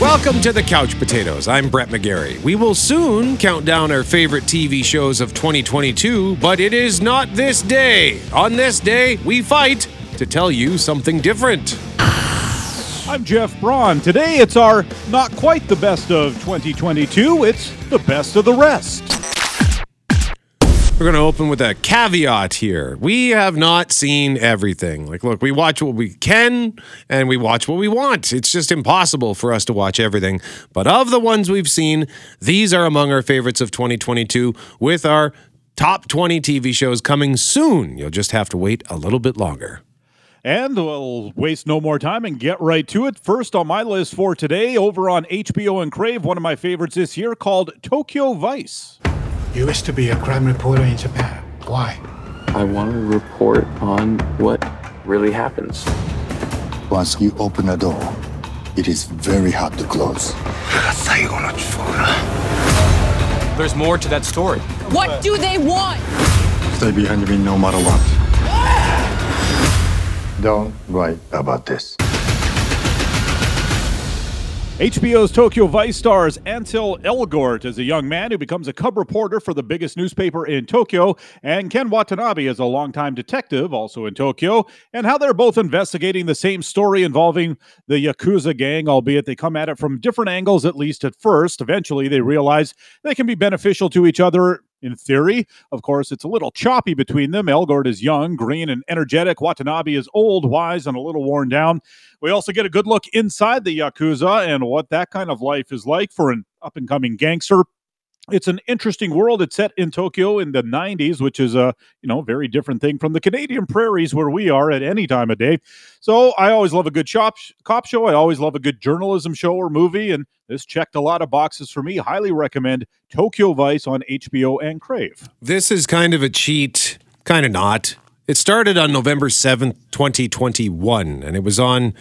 Welcome to the Couch Potatoes. I'm Brett McGarry. We will soon count down our favorite TV shows of 2022, but it is not this day. On this day, we fight to tell you something different. I'm Jeff Braun. Today it's our not quite the best of 2022, it's the best of the rest. We're going to open with a caveat here. We have not seen everything. Like, look, we watch what we can and we watch what we want. It's just impossible for us to watch everything. But of the ones we've seen, these are among our favorites of 2022 with our top 20 TV shows coming soon. You'll just have to wait a little bit longer. And we'll waste no more time and get right to it. First on my list for today, over on HBO and Crave, one of my favorites this year called Tokyo Vice. You wish to be a crime reporter in Japan. Why? I want to report on what really happens. Once you open a door, it is very hard to close. There's more to that story. What do they want? Stay behind me no matter what. Don't write about this. HBO's Tokyo Vice stars Ansel Elgort as a young man who becomes a cub reporter for the biggest newspaper in Tokyo, and Ken Watanabe as a longtime detective, also in Tokyo, and how they're both investigating the same story involving the Yakuza gang, albeit they come at it from different angles, at least at first. Eventually, they realize they can be beneficial to each other in theory. Of course, it's a little choppy between them. Elgort is young, green, and energetic. Watanabe is old, wise, and a little worn down. We also get a good look inside the Yakuza and what that kind of life is like for an up and coming gangster. It's an interesting world. It's set in Tokyo in the 90s, which is a you know very different thing from the Canadian prairies where we are at any time of day. So I always love a good shop, cop show. I always love a good journalism show or movie, and this checked a lot of boxes for me. Highly recommend Tokyo Vice on HBO and Crave. This is kind of a cheat, kind of not. It started on November 7th, 2021, and it was on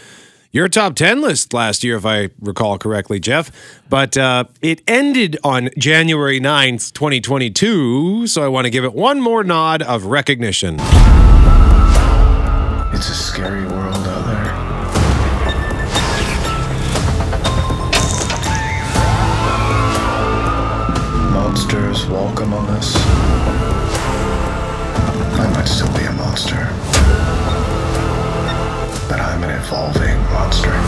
your top 10 list last year, if I recall correctly, Jeff. But uh, it ended on January 9th, 2022, so I want to give it one more nod of recognition. It's a scary world out Monsters walk among us. I might still be a monster. But I'm an evolving monster.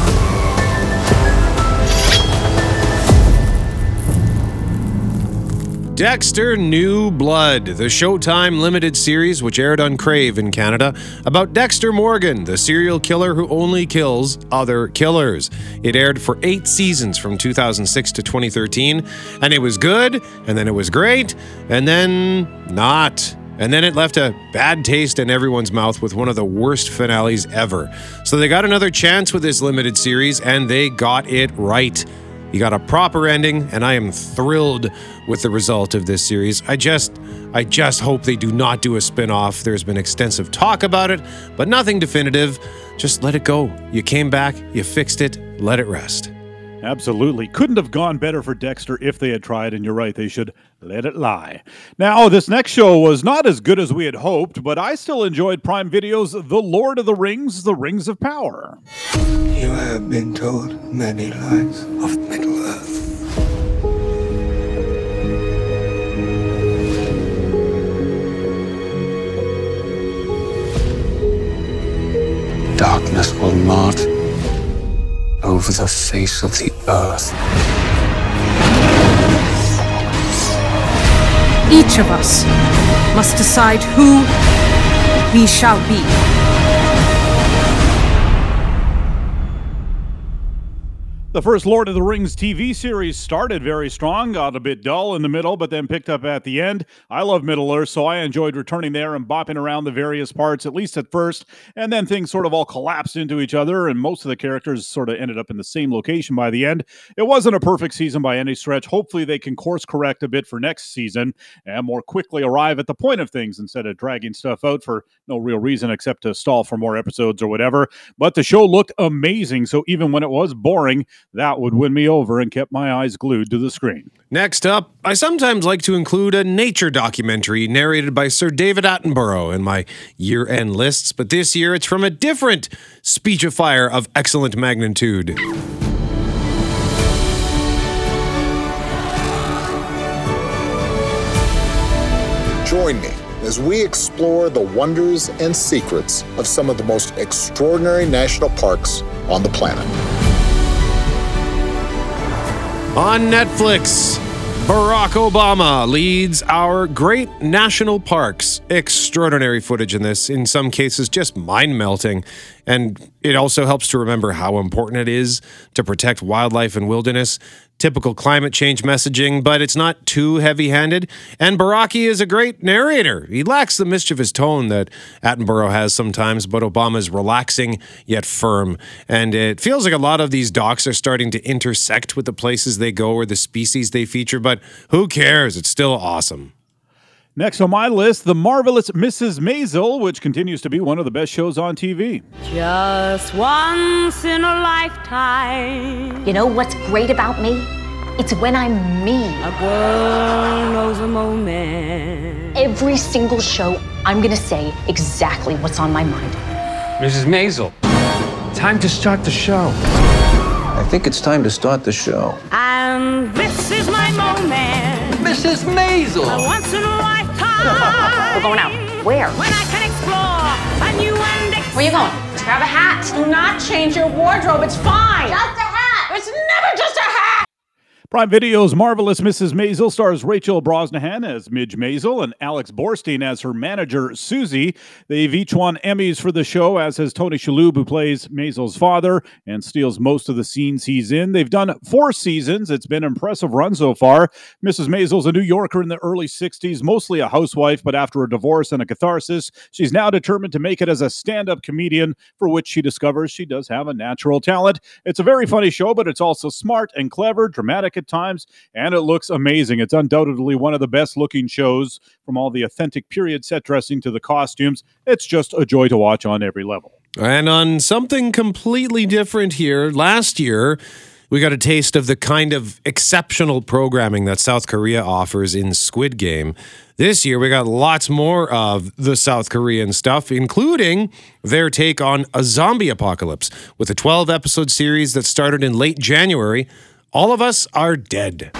Dexter New Blood, the Showtime limited series which aired on Crave in Canada, about Dexter Morgan, the serial killer who only kills other killers. It aired for eight seasons from 2006 to 2013, and it was good, and then it was great, and then not. And then it left a bad taste in everyone's mouth with one of the worst finales ever. So they got another chance with this limited series, and they got it right. You got a proper ending, and I am thrilled with the result of this series. I just I just hope they do not do a spin-off. There's been extensive talk about it, but nothing definitive. Just let it go. You came back, you fixed it, let it rest. Absolutely. Couldn't have gone better for Dexter if they had tried, and you're right, they should let it lie. Now, this next show was not as good as we had hoped, but I still enjoyed Prime Video's The Lord of the Rings, The Rings of Power. You have been told many lies of Middle Earth. Darkness will not over the face of the earth. Each of us must decide who we shall be. The first Lord of the Rings TV series started very strong, got a bit dull in the middle, but then picked up at the end. I love Middle Earth, so I enjoyed returning there and bopping around the various parts, at least at first. And then things sort of all collapsed into each other, and most of the characters sort of ended up in the same location by the end. It wasn't a perfect season by any stretch. Hopefully, they can course correct a bit for next season and more quickly arrive at the point of things instead of dragging stuff out for no real reason except to stall for more episodes or whatever. But the show looked amazing, so even when it was boring, that would win me over and kept my eyes glued to the screen. Next up, I sometimes like to include a nature documentary narrated by Sir David Attenborough in my year end lists, but this year it's from a different speechifier of excellent magnitude. Join me as we explore the wonders and secrets of some of the most extraordinary national parks on the planet. On Netflix, Barack Obama leads our great national parks. Extraordinary footage in this, in some cases, just mind melting. And it also helps to remember how important it is to protect wildlife and wilderness. Typical climate change messaging, but it's not too heavy handed. And Baraki is a great narrator. He lacks the mischievous tone that Attenborough has sometimes, but Obama's relaxing yet firm. And it feels like a lot of these docs are starting to intersect with the places they go or the species they feature, but who cares? It's still awesome. Next on my list, The Marvelous Mrs. Maisel, which continues to be one of the best shows on TV. Just once in a lifetime. You know what's great about me? It's when I'm me. A girl knows a moment. Every single show, I'm gonna say exactly what's on my mind. Mrs. Maisel, time to start the show. I think it's time to start the show. And this is my moment. Mrs. Maisel! A once in a lifetime. We're going out. Where? When I can explore a new and Where you going? Grab a hat. Do not change your wardrobe. It's fine. Just a hat. It's never just a hat. Prime Video's Marvelous Mrs. Maisel stars Rachel Brosnahan as Midge Maisel and Alex Borstein as her manager, Susie. They've each won Emmys for the show, as has Tony Shalhoub, who plays Maisel's father and steals most of the scenes he's in. They've done four seasons. It's been an impressive run so far. Mrs. Maisel's a New Yorker in the early 60s, mostly a housewife, but after a divorce and a catharsis, she's now determined to make it as a stand up comedian, for which she discovers she does have a natural talent. It's a very funny show, but it's also smart and clever, dramatic at times, and it looks amazing. It's undoubtedly one of the best looking shows from all the authentic period set dressing to the costumes. It's just a joy to watch on every level. And on something completely different here, last year, we got a taste of the kind of exceptional programming that South Korea offers in Squid Game. This year, we got lots more of the South Korean stuff, including their take on a zombie apocalypse with a 12 episode series that started in late January. All of us are dead.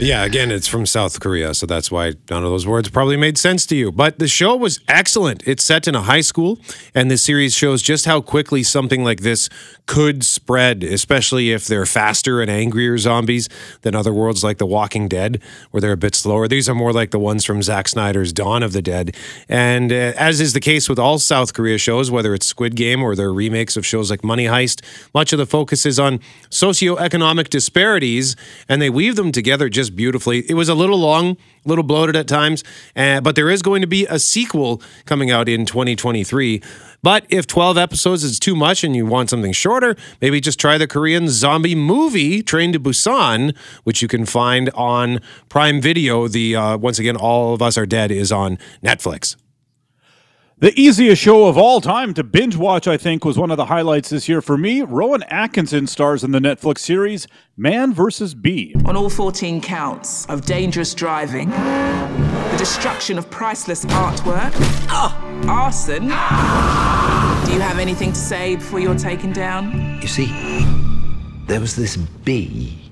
Yeah, again, it's from South Korea, so that's why none of those words probably made sense to you. But the show was excellent. It's set in a high school, and the series shows just how quickly something like this could spread, especially if they're faster and angrier zombies than other worlds like The Walking Dead, where they're a bit slower. These are more like the ones from Zack Snyder's Dawn of the Dead. And uh, as is the case with all South Korea shows, whether it's Squid Game or their remakes of shows like Money Heist, much of the focus is on socioeconomic disparities, and they weave them together just beautifully. It was a little long, a little bloated at times, uh, but there is going to be a sequel coming out in 2023. But if 12 episodes is too much and you want something shorter, maybe just try the Korean zombie movie Train to Busan, which you can find on Prime Video. The uh, once again, All of Us Are Dead is on Netflix. The easiest show of all time to binge watch, I think, was one of the highlights this year for me. Rowan Atkinson stars in the Netflix series Man vs. Bee. On all 14 counts of dangerous driving, the destruction of priceless artwork, oh, arson. Do you have anything to say before you're taken down? You see, there was this bee.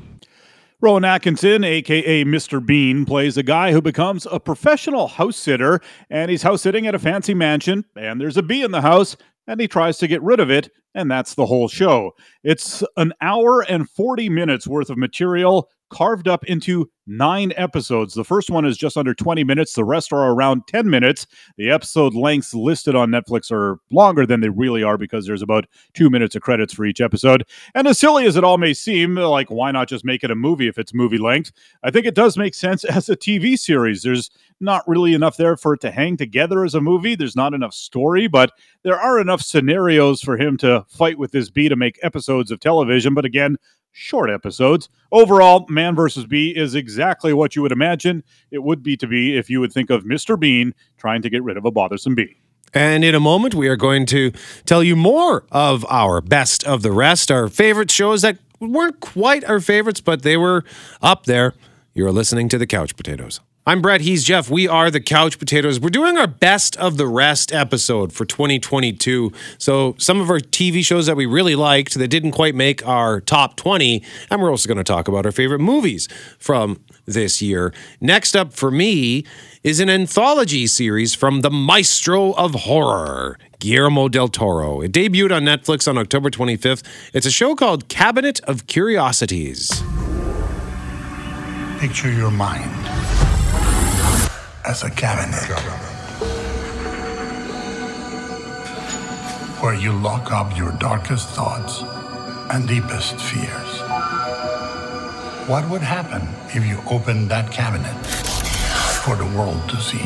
Rowan Atkinson, aka Mr. Bean, plays a guy who becomes a professional house sitter, and he's house sitting at a fancy mansion, and there's a bee in the house, and he tries to get rid of it, and that's the whole show. It's an hour and 40 minutes worth of material carved up into nine episodes. The first one is just under 20 minutes, the rest are around 10 minutes. The episode lengths listed on Netflix are longer than they really are because there's about two minutes of credits for each episode. And as silly as it all may seem, like why not just make it a movie if it's movie length? I think it does make sense as a TV series. There's not really enough there for it to hang together as a movie. There's not enough story, but there are enough scenarios for him to fight with this bee to make episodes of television. But again, short episodes. Overall, Man vs. Bee is exactly what you would imagine it would be to be if you would think of Mr. Bean trying to get rid of a bothersome bee. And in a moment, we are going to tell you more of our best of the rest, our favorite shows that weren't quite our favorites, but they were up there. You're listening to the Couch Potatoes. I'm Brett. He's Jeff. We are the Couch Potatoes. We're doing our best of the rest episode for 2022. So, some of our TV shows that we really liked that didn't quite make our top 20. And we're also going to talk about our favorite movies from this year. Next up for me is an anthology series from the maestro of horror, Guillermo del Toro. It debuted on Netflix on October 25th. It's a show called Cabinet of Curiosities. Picture your mind as a cabinet where you lock up your darkest thoughts and deepest fears. What would happen if you opened that cabinet for the world to see?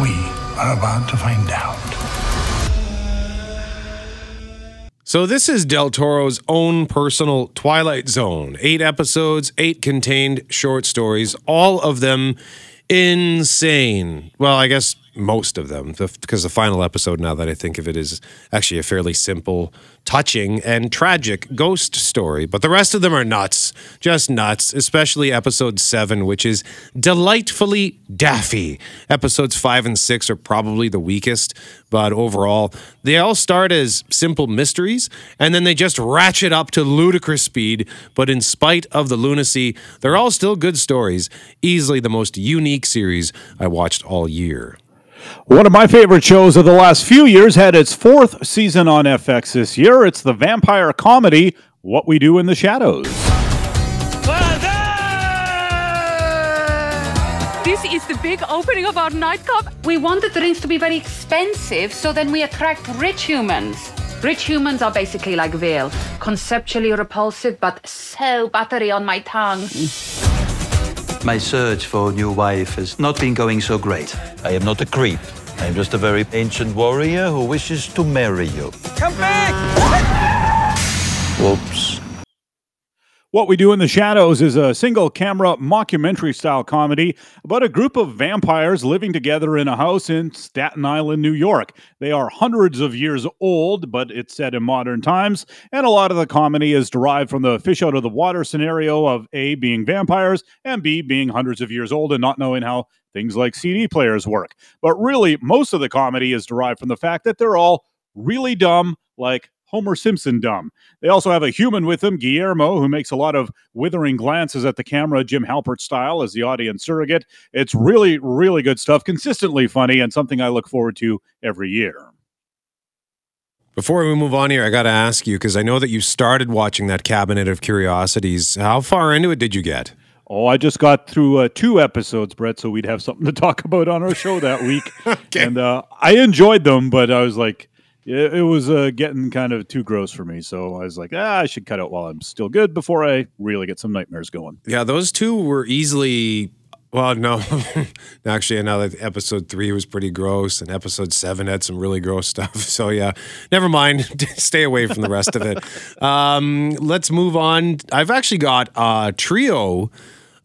We are about to find out. So, this is Del Toro's own personal Twilight Zone. Eight episodes, eight contained short stories, all of them insane. Well, I guess most of them, because the final episode, now that I think of it, is actually a fairly simple, touching, and tragic ghost story. But the rest of them are nuts, just nuts, especially episode seven, which is delightfully daffy. Episodes five and six are probably the weakest, but overall, they all start as simple mysteries, and then they just ratchet up to ludicrous speed. But in spite of the lunacy, they're all still good stories, easily the most unique series I watched all year. One of my favorite shows of the last few years had its fourth season on FX this year. It's the vampire comedy What We Do in the Shadows. This is the big opening of our nightclub. We want the drinks to be very expensive so then we attract rich humans. Rich humans are basically like veal, conceptually repulsive, but so buttery on my tongue. My search for a new wife has not been going so great. I am not a creep. I am just a very ancient warrior who wishes to marry you. Come back! Whoops. What We Do in the Shadows is a single camera mockumentary style comedy about a group of vampires living together in a house in Staten Island, New York. They are hundreds of years old, but it's set in modern times, and a lot of the comedy is derived from the fish out of the water scenario of A being vampires and B being hundreds of years old and not knowing how things like CD players work. But really, most of the comedy is derived from the fact that they're all really dumb, like Homer Simpson dumb. They also have a human with them, Guillermo, who makes a lot of withering glances at the camera, Jim Halpert style, as the audience surrogate. It's really, really good stuff, consistently funny, and something I look forward to every year. Before we move on here, I got to ask you because I know that you started watching that Cabinet of Curiosities. How far into it did you get? Oh, I just got through uh, two episodes, Brett, so we'd have something to talk about on our show that week. okay. And uh, I enjoyed them, but I was like, it, it was uh, getting kind of too gross for me. So I was like, ah, I should cut out while I'm still good before I really get some nightmares going. Yeah, those two were easily. Well, no, actually, another episode three was pretty gross, and episode seven had some really gross stuff. So yeah, never mind. Stay away from the rest of it. Um, let's move on. I've actually got a trio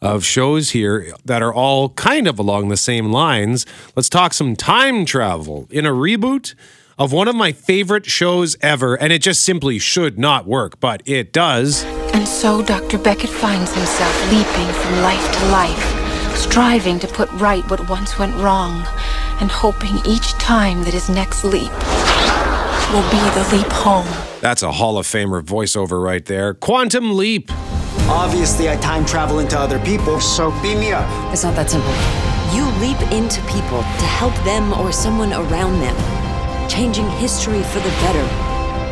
of shows here that are all kind of along the same lines. Let's talk some time travel in a reboot of one of my favorite shows ever, and it just simply should not work, but it does. And so Dr. Beckett finds himself leaping from life to life, striving to put right what once went wrong, and hoping each time that his next leap will be the leap home. That's a Hall of Famer voiceover right there. Quantum Leap. Obviously, I time travel into other people, so beam me up. It's not that simple. You leap into people to help them or someone around them, changing history for the better.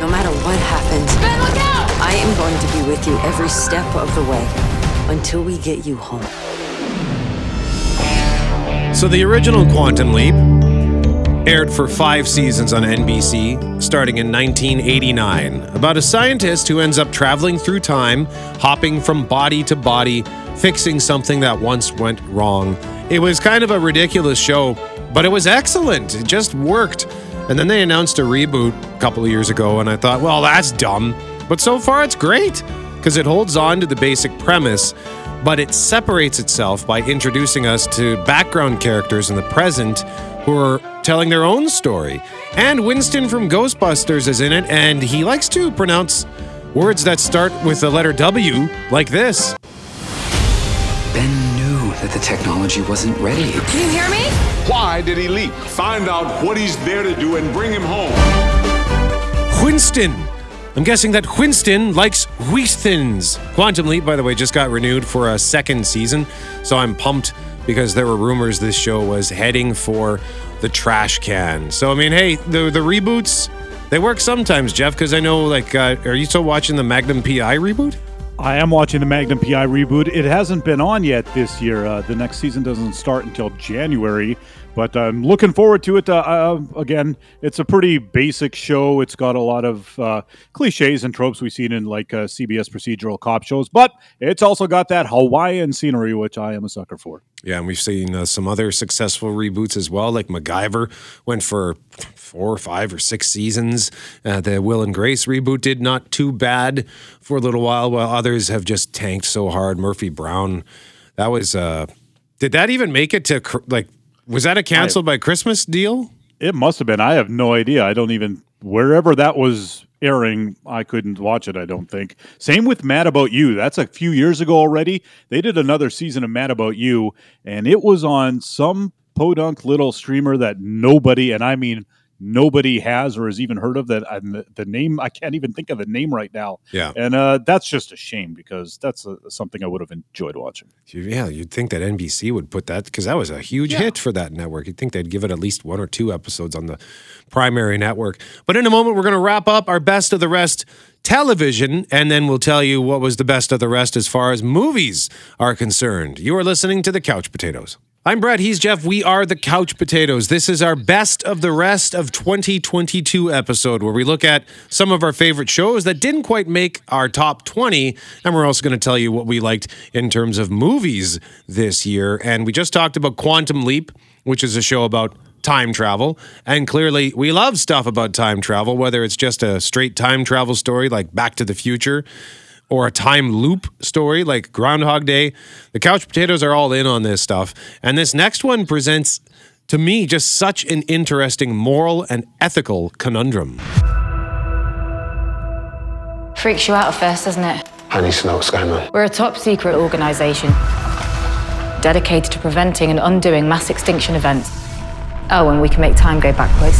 No matter what happens, Ben, look out! I am going to be with you every step of the way until we get you home. So the original Quantum Leap aired for five seasons on NBC, starting in 1989, about a scientist who ends up traveling through time, hopping from body to body, fixing something that once went wrong. It was kind of a ridiculous show, but it was excellent. It just worked. And then they announced a reboot a couple of years ago, and I thought, well, that's dumb. But so far, it's great because it holds on to the basic premise, but it separates itself by introducing us to background characters in the present who are telling their own story. And Winston from Ghostbusters is in it, and he likes to pronounce words that start with the letter W, like this. Ben knew that the technology wasn't ready. Can you hear me? Why did he leap? Find out what he's there to do and bring him home. Winston. I'm guessing that Winston likes Wheat Thins. Quantum Leap, by the way, just got renewed for a second season, so I'm pumped because there were rumors this show was heading for the trash can. So I mean, hey, the the reboots they work sometimes, Jeff. Because I know, like, uh, are you still watching the Magnum PI reboot? I am watching the Magnum PI reboot. It hasn't been on yet this year. Uh, the next season doesn't start until January, but I'm looking forward to it. Uh, uh, again, it's a pretty basic show. It's got a lot of uh, cliches and tropes we've seen in like uh, CBS procedural cop shows, but it's also got that Hawaiian scenery, which I am a sucker for. Yeah, and we've seen uh, some other successful reboots as well, like MacGyver went for four or five or six seasons. The Will and Grace reboot did not too bad for a little while, while others have just tanked so hard. Murphy Brown, that was. Did that even make it to like? Was that a canceled by Christmas deal? It must have been. I have no idea. I don't even wherever that was airing, I couldn't watch it, I don't think. Same with Mad About You. That's a few years ago already. They did another season of Mad About You, and it was on some podunk little streamer that nobody, and I mean nobody has or has even heard of that and the, name i can't even think of the name right now Yeah. and uh, that's just a shame because that's uh something i would have enjoyed watching Yeah, you'd think that NBC would put that because that was a huge hit for that network. You'd think they'd give it at least one or two episodes on the primary network. But in a moment, we're going to wrap up our best of the rest television, and then we'll tell you what was the best of the rest as far as movies are concerned. You are listening to the Couch Potatoes. I'm Brett. He's Jeff. We are the Couch Potatoes. This is our best of the rest of 2022 episode where we look at some of our favorite shows that didn't quite make our top 20. And we're also going to tell you what we liked in terms of movies this year. And we just talked about Quantum Leap, which is a show about time travel. And clearly, we love stuff about time travel, whether it's just a straight time travel story like Back to the Future or a time loop story like Groundhog Day. The Couch Potatoes are all in on this stuff. And this next one presents, to me, just such an interesting moral and ethical conundrum. Freaks you out at first, doesn't it? I need to know what's going on. We're a top secret organization dedicated to preventing and undoing mass extinction events. Oh, and we can make time go backwards.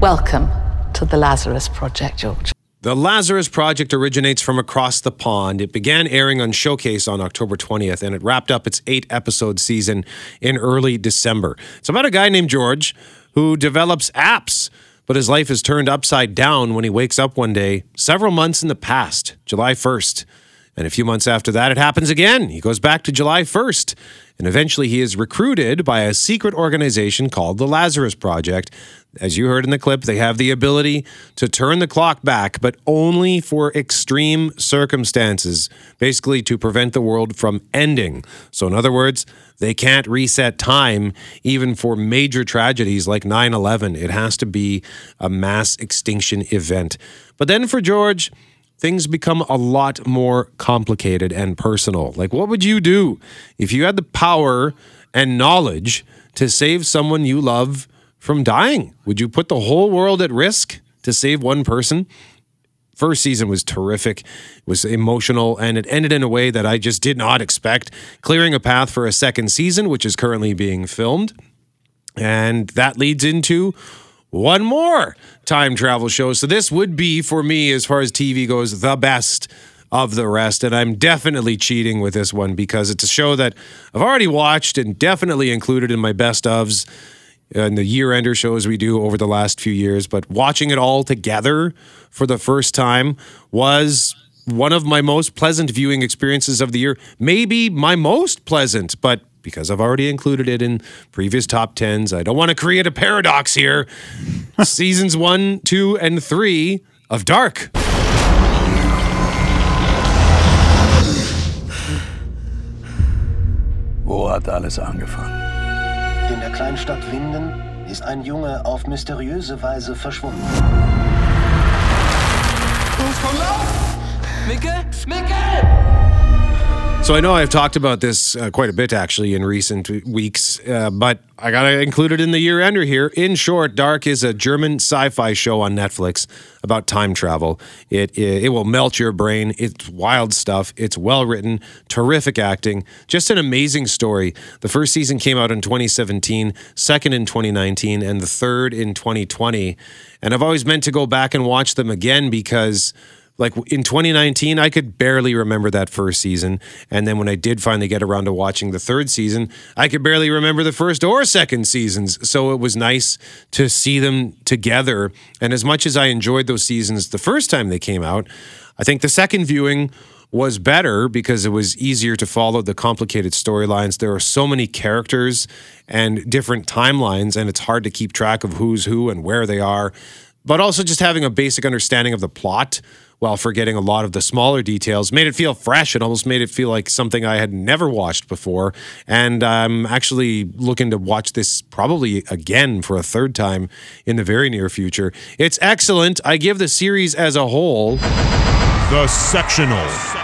Welcome to the Lazarus Project, George. The Lazarus Project originates from across the pond. It began airing on Showcase on October 20th, and it wrapped up its eight episode season in early December. It's about a guy named George who develops apps, but his life is turned upside down when he wakes up one day, several months in the past, July 1st. And a few months after that, it happens again. He goes back to July 1st. And eventually, he is recruited by a secret organization called the Lazarus Project. As you heard in the clip, they have the ability to turn the clock back, but only for extreme circumstances, basically to prevent the world from ending. So, in other words, they can't reset time even for major tragedies like 9 11. It has to be a mass extinction event. But then for George, things become a lot more complicated and personal. Like, what would you do if you had the power and knowledge to save someone you love from dying? Would you put the whole world at risk to save one person? First season was terrific, it was emotional, and it ended in a way that I just did not expect, clearing a path for a second season, which is currently being filmed. And that leads into one more time travel show. So this would be for me, as far as TV goes, the best of the rest. And I'm definitely cheating with this one because it's a show that I've already watched and definitely included in my best ofs and the year ender shows we do over the last few years. But watching it all together for the first time was one of my most pleasant viewing experiences of the year. Maybe my most pleasant, but because I've already included it in previous top tens, I don't want to create a paradox here. Seasons one, two, and three of Dark. Wo hat alles angefangen? In der Kleinstadt Winden ist ein Junge auf mysteriöse Weise verschwunden. Mikkel? Mikkel! So I know I've talked about this uh, quite a bit actually in recent weeks, uh, but I gotta include it in the year ender here. In short, Dark is a German sci-fi show on Netflix about time travel. It it, it will melt your brain. It's wild stuff. It's well written, terrific acting, just an amazing story. The first season came out in 2017, second in 2019, and the third in 2020. And I've always meant to go back and watch them again because like in 2019 i could barely remember that first season and then when i did finally get around to watching the third season i could barely remember the first or second seasons so it was nice to see them together and as much as i enjoyed those seasons the first time they came out i think the second viewing was better because it was easier to follow the complicated storylines. There are so many characters and different timelines, and it's hard to keep track of who's who and where they are. But also, just having a basic understanding of the plot while forgetting a lot of the smaller details made it feel fresh and almost made it feel like something I had never watched before. And I'm actually looking to watch this probably again for a third time in the very near future. It's excellent. I give the series as a whole. The Sectional.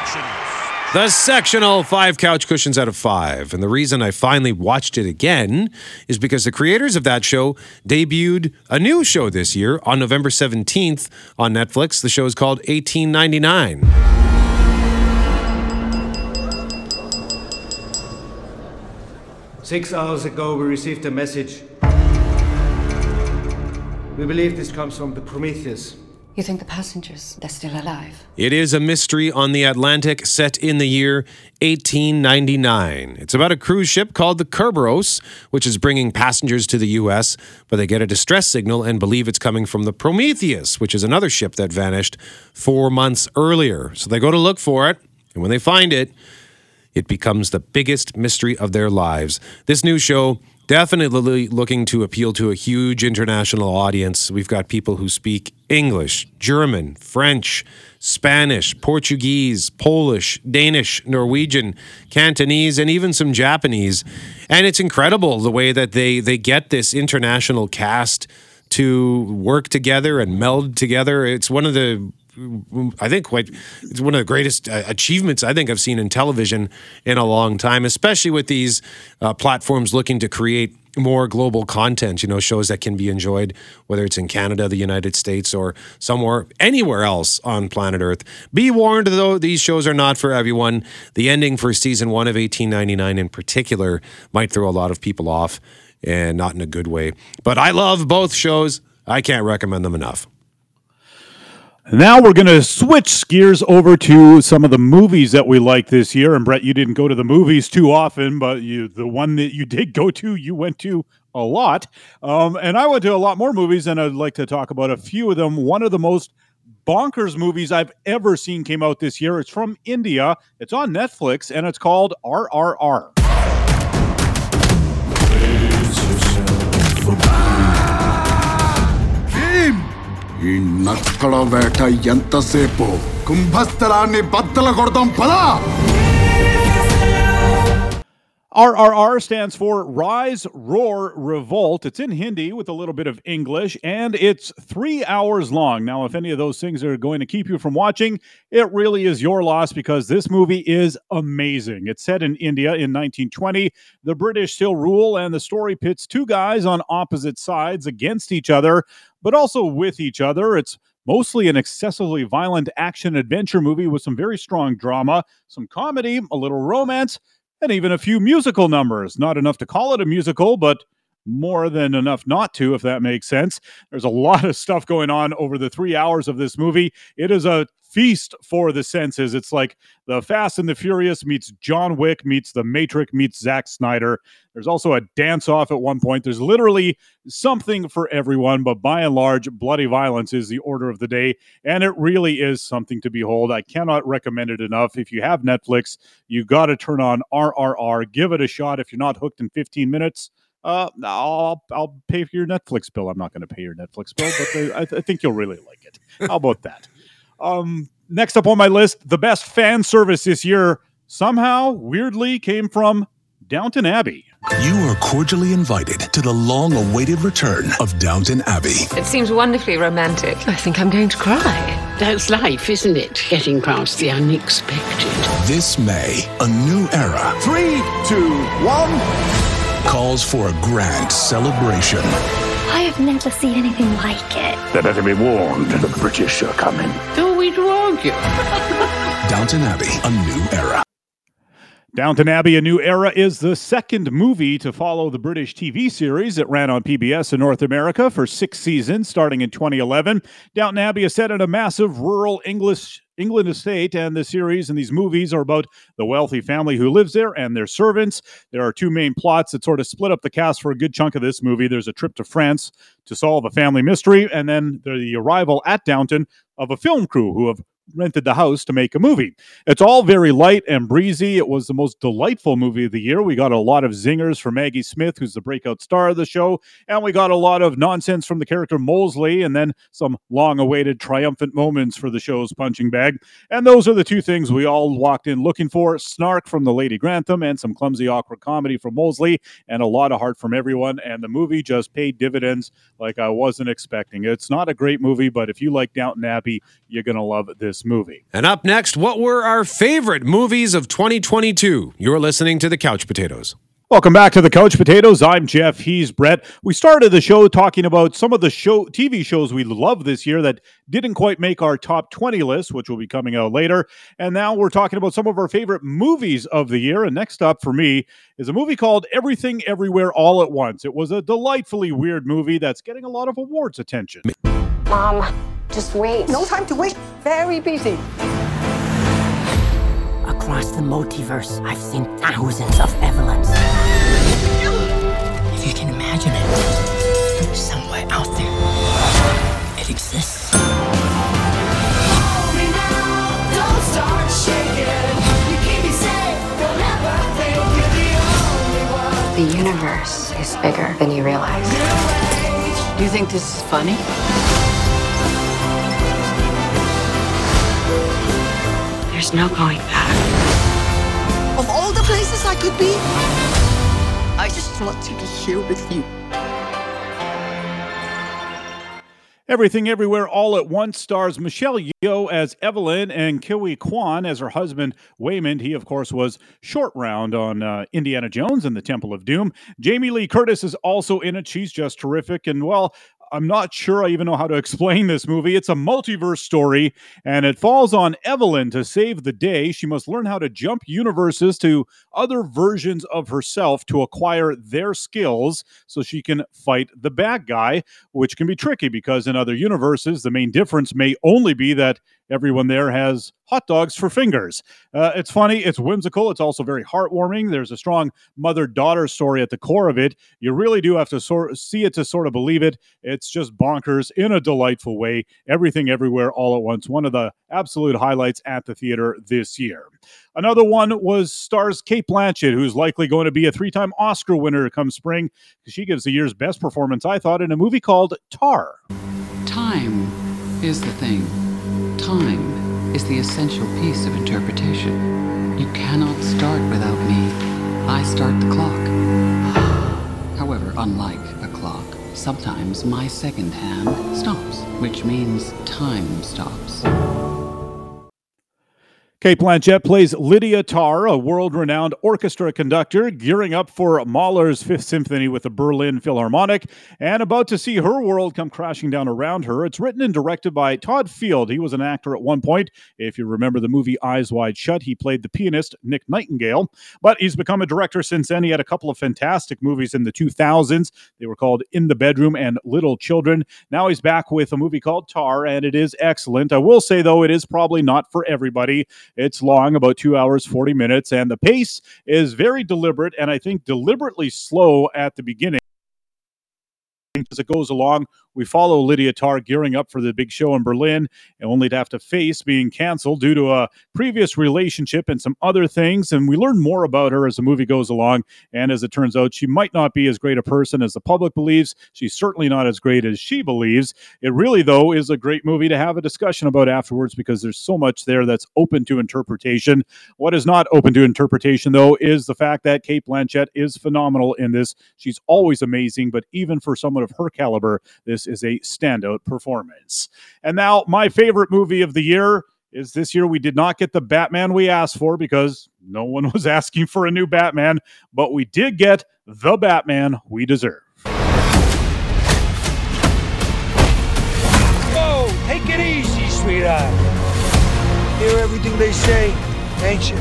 The sectional five couch cushions out of five. And the reason I finally watched it again is because the creators of that show debuted a new show this year on November 17th on Netflix. The show is called 1899. Six hours ago, we received a message. We believe this comes from the Prometheus. You think the passengers, they're still alive? It is a mystery on the Atlantic set in the year 1899. It's about a cruise ship called the Kerberos, which is bringing passengers to the U.S., but they get a distress signal and believe it's coming from the Prometheus, which is another ship that vanished four months earlier. So they go to look for it, and when they find it, it becomes the biggest mystery of their lives. This new show definitely looking to appeal to a huge international audience. We've got people who speak English, German, French, Spanish, Portuguese, Polish, Danish, Norwegian, Cantonese, and even some Japanese. And it's incredible the way that they they get this international cast to work together and meld together. It's one of the I think quite it's one of the greatest uh, achievements I think I've seen in television in a long time, especially with these uh, platforms looking to create more global content, you know, shows that can be enjoyed, whether it's in Canada, the United States, or somewhere, anywhere else on planet Earth. Be warned, though, these shows are not for everyone. The ending for season one of 1899 in particular might throw a lot of people off and not in a good way. But I love both shows. I can't recommend them enough. Now we're going to switch gears over to some of the movies that we like this year. And Brett, you didn't go to the movies too often, but you the one that you did go to, you went to a lot. Um, and I went to a lot more movies, and I'd like to talk about a few of them. One of the most bonkers movies I've ever seen came out this year. It's from India. It's on Netflix, and it's called RRR. ఈ నక్కల వేట ఎంతసేపు? కుంభస్థలాన్ని బద్దల కొడదాం పదా! RRR stands for Rise, Roar, Revolt. It's in Hindi with a little bit of English, and it's three hours long. Now, if any of those things are going to keep you from watching, it really is your loss because this movie is amazing. It's set in India in 1920. The British still rule, and the story pits two guys on opposite sides against each other, but also with each other. It's mostly an excessively violent action adventure movie with some very strong drama, some comedy, a little romance and even a few musical numbers. Not enough to call it a musical, but more than enough not to, if that makes sense. There's a lot of stuff going on over the three hours of this movie. It is a feast for the senses. It's like the Fast and the Furious meets John Wick meets the Matrix meets Zack Snyder. There's also a dance off at one point. There's literally something for everyone, but by and large, bloody violence is the order of the day. And it really is something to behold. I cannot recommend it enough. If you have Netflix, you got to turn on RRR. Give it a shot. If you're not hooked in 15 minutes, uh, I'll I'll pay for your Netflix bill. I'm not going to pay your Netflix bill, but I, I think you'll really like it. How about that? Um, next up on my list, the best fan service this year somehow weirdly came from Downton Abbey. You are cordially invited to the long awaited return of Downton Abbey. It seems wonderfully romantic. I think I'm going to cry. That's life, isn't it? Getting past the unexpected. This May, a new era Three, two, one. calls for a grand celebration. I have never seen anything like it. They better be warned. The British are coming. Who are we to argue? Downton Abbey, a new era. Downton Abbey A New Era is the second movie to follow the British TV series that ran on PBS in North America for six seasons starting in 2011. Downton Abbey is set in a massive rural English England estate, and the series and these movies are about the wealthy family who lives there and their servants. There are two main plots that sort of split up the cast for a good chunk of this movie. There's a trip to France to solve a family mystery, and then the arrival at Downton of a film crew who have rented the house to make a movie. It's all very light and breezy. It was the most delightful movie of the year. We got a lot of zingers from Maggie Smith, who's the breakout star of the show, and we got a lot of nonsense from the character Molesley, and then some long awaited triumphant moments for the show's punching bag. And those are the two things we all walked in looking for snark from the Lady Grantham, and some clumsy, awkward comedy from Molesley, and a lot of heart from everyone. And the movie just paid dividends like I wasn't expecting. It's not a great movie, but if you like Downton Abbey, you're going to love this movie. And up next, what were our favorite movies of 2022? You're listening to the Couch Potatoes. Welcome back to the Couch Potatoes. I'm Jeff. He's Brett. We started the show talking about some of the show TV shows we love this year that didn't quite make our top 20 list, which will be coming out later. And now we're talking about some of our favorite movies of the year. And next up for me is a movie called Everything Everywhere All at Once. It was a delightfully weird movie that's getting a lot of awards attention. Mom, just wait. No time to wait. Very busy. Across the multiverse, I've seen thousands of Evelyns. If you can imagine it, somewhere out there, it exists. The universe is bigger than you realize. Do you think this is funny? There's no going back. Of all the places I could be, I just want to be here with you. Everything Everywhere All at Once stars Michelle Yeoh as Evelyn and Ke Huy Quan as her husband Waymond. He, of course, was short round on uh, Indiana Jones and the Temple of Doom. Jamie Lee Curtis is also in it. She's just terrific. And well, I'm not sure I even know how to explain this movie. It's a multiverse story, and it falls on Evelyn to save the day. She must learn how to jump universes to other versions of herself to acquire their skills so she can fight the bad guy, which can be tricky because in other universes, the main difference may only be that everyone there has hot dogs for fingers. Uh, it's funny, it's whimsical, it's also very heartwarming. There's a strong mother daughter story at the core of it. You really do have to sort see it to sort of believe it. It's just bonkers in a delightful way. Everything, everywhere, all at once. One of the absolute highlights at the theater this year. Another one was stars Cate Blanchett, who's likely going to be a three time Oscar winner come spring. She gives the year's best performance, I thought, in a movie called Tar. Time is the thing. Time is the essential piece of interpretation. You cannot start without me. I start the clock. However, unlike a clock, sometimes my second hand stops, which means time stops. Cate Blanchett plays Lydia Tár, a world renowned orchestra conductor, gearing up for Mahler's Fifth Symphony with the Berlin Philharmonic and about to see her world come crashing down around her. It's written and directed by Todd Field. He was an actor at one point. If you remember the movie Eyes Wide Shut, he played the pianist Nick Nightingale, but he's become a director since then. He had a couple of fantastic movies in the 2000s. They were called In the Bedroom and Little Children. Now he's back with a movie called Tar, and it is excellent. I will say, though, it is probably not for everybody. It's long, about two hours, 40 minutes, and the pace is very deliberate and I think deliberately slow at the beginning. As it goes along, we follow Lydia Tár gearing up for the big show in Berlin, and only to have to face being canceled due to a previous relationship and some other things. And we learn more about her as the movie goes along. And as it turns out, she might not be as great a person as the public believes. She's certainly not as great as she believes. It really, though, is a great movie to have a discussion about afterwards because there's so much there that's open to interpretation. What is not open to interpretation, though, is the fact that Cate Blanchett is phenomenal in this. She's always amazing, but even for someone of her caliber, this is a standout performance. And now, my favorite movie of the year is this year we did not get the Batman we asked for because no one was asking for a new Batman, but we did get the Batman we deserve. Whoa, take it easy, sweetheart. Hear everything they say, ain't you?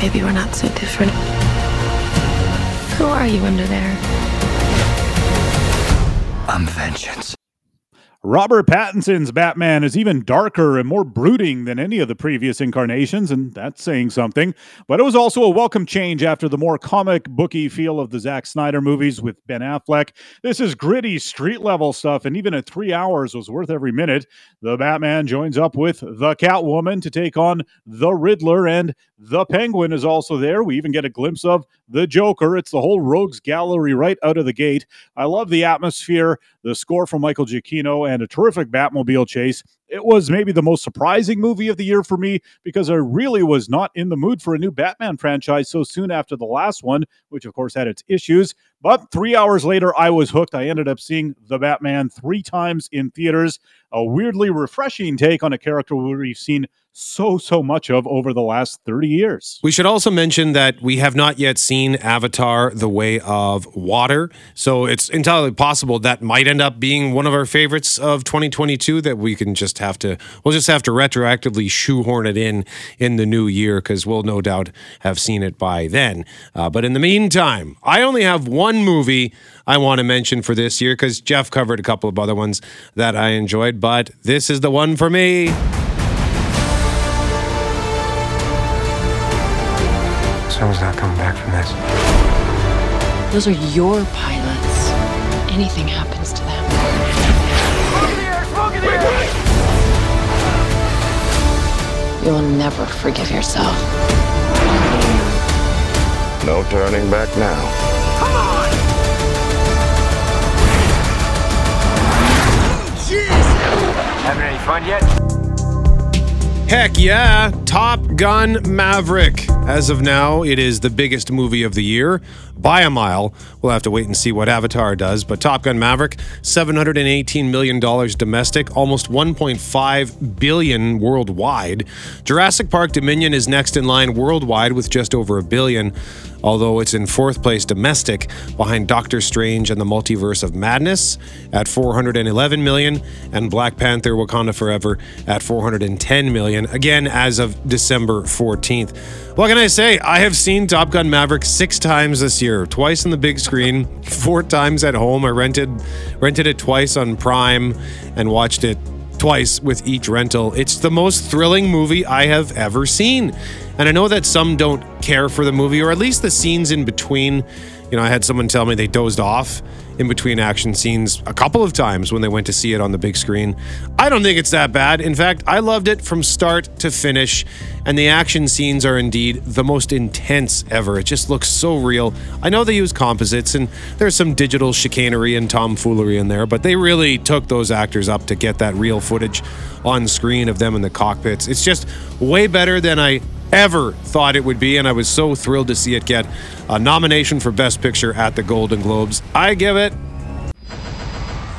Maybe we're not so different. Who are you under there? I'm vengeance. Robert Pattinson's Batman is even darker and more brooding than any of the previous incarnations, and that's saying something. But it was also a welcome change after the more comic booky feel of the Zack Snyder movies with Ben Affleck. This is gritty, street level stuff, and even at three hours was worth every minute. The Batman joins up with the Catwoman to take on the Riddler, and the Penguin is also there. We even get a glimpse of the Joker. It's the whole Rogues Gallery right out of the gate. I love the atmosphere, the score from Michael Giacchino, and a terrific Batmobile chase. It was maybe the most surprising movie of the year for me because I really was not in the mood for a new Batman franchise so soon after the last one, which of course had its issues. But three hours later, I was hooked. I ended up seeing The Batman three times in theaters. A weirdly refreshing take on a character we've seen so, so much of over the last 30 years. We should also mention that we have not yet seen Avatar The Way of Water. So it's entirely possible that might end up being one of our favorites of 2022 that we can just have to, we'll just have to retroactively shoehorn it in in the new year because we'll no doubt have seen it by then. Uh, but in the meantime, I only have one movie I want to mention for this year because Jeff covered a couple of other ones that I enjoyed, but this is the one for me. Someone's not coming back from this. Those are your pilots. Anything happens to them. You will never forgive yourself. No turning back now. Come on! Jeez! Having any fun yet? Heck yeah, Top Gun Maverick. As of now, it is the biggest movie of the year by a mile. We'll have to wait and see what Avatar does, but Top Gun Maverick, $718 million domestic, almost 1.5 billion worldwide. Jurassic Park Dominion is next in line worldwide with just over a billion, although it's in fourth place domestic behind Doctor Strange and the Multiverse of Madness at 411 million and Black Panther Wakanda Forever at 410 million, again as of December 14th. What can I say? I have seen Top Gun Maverick six times this year, twice on the big screen, four times at home. I rented rented it twice on Prime and watched it twice with each rental. It's the most thrilling movie I have ever seen. And I know that some don't care for the movie, or at least the scenes in between. You know, I had someone tell me they dozed off in between action scenes a couple of times when they went to see it on the big screen. I don't think it's that bad. In fact, I loved it from start to finish, and the action scenes are indeed the most intense ever. It just looks so real. I know they use composites, and there's some digital chicanery and tomfoolery in there, but they really took those actors up to get that real footage on screen of them in the cockpits. It's just way better than I ever thought it would be, and I was so thrilled to see it get a nomination for Best Picture at the Golden Globes. I give it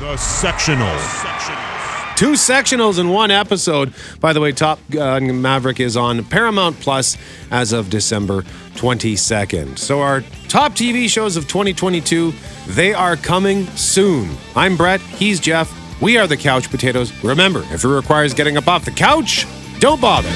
The Sectionals. two sectionals in one episode. By the way, Top Gun Maverick is on Paramount Plus as of December 22nd. So our top TV shows of 2022, they are coming soon. I'm Brett, he's Jeff. We are the Couch Potatoes. Remember, if it requires getting up off the couch, don't bother.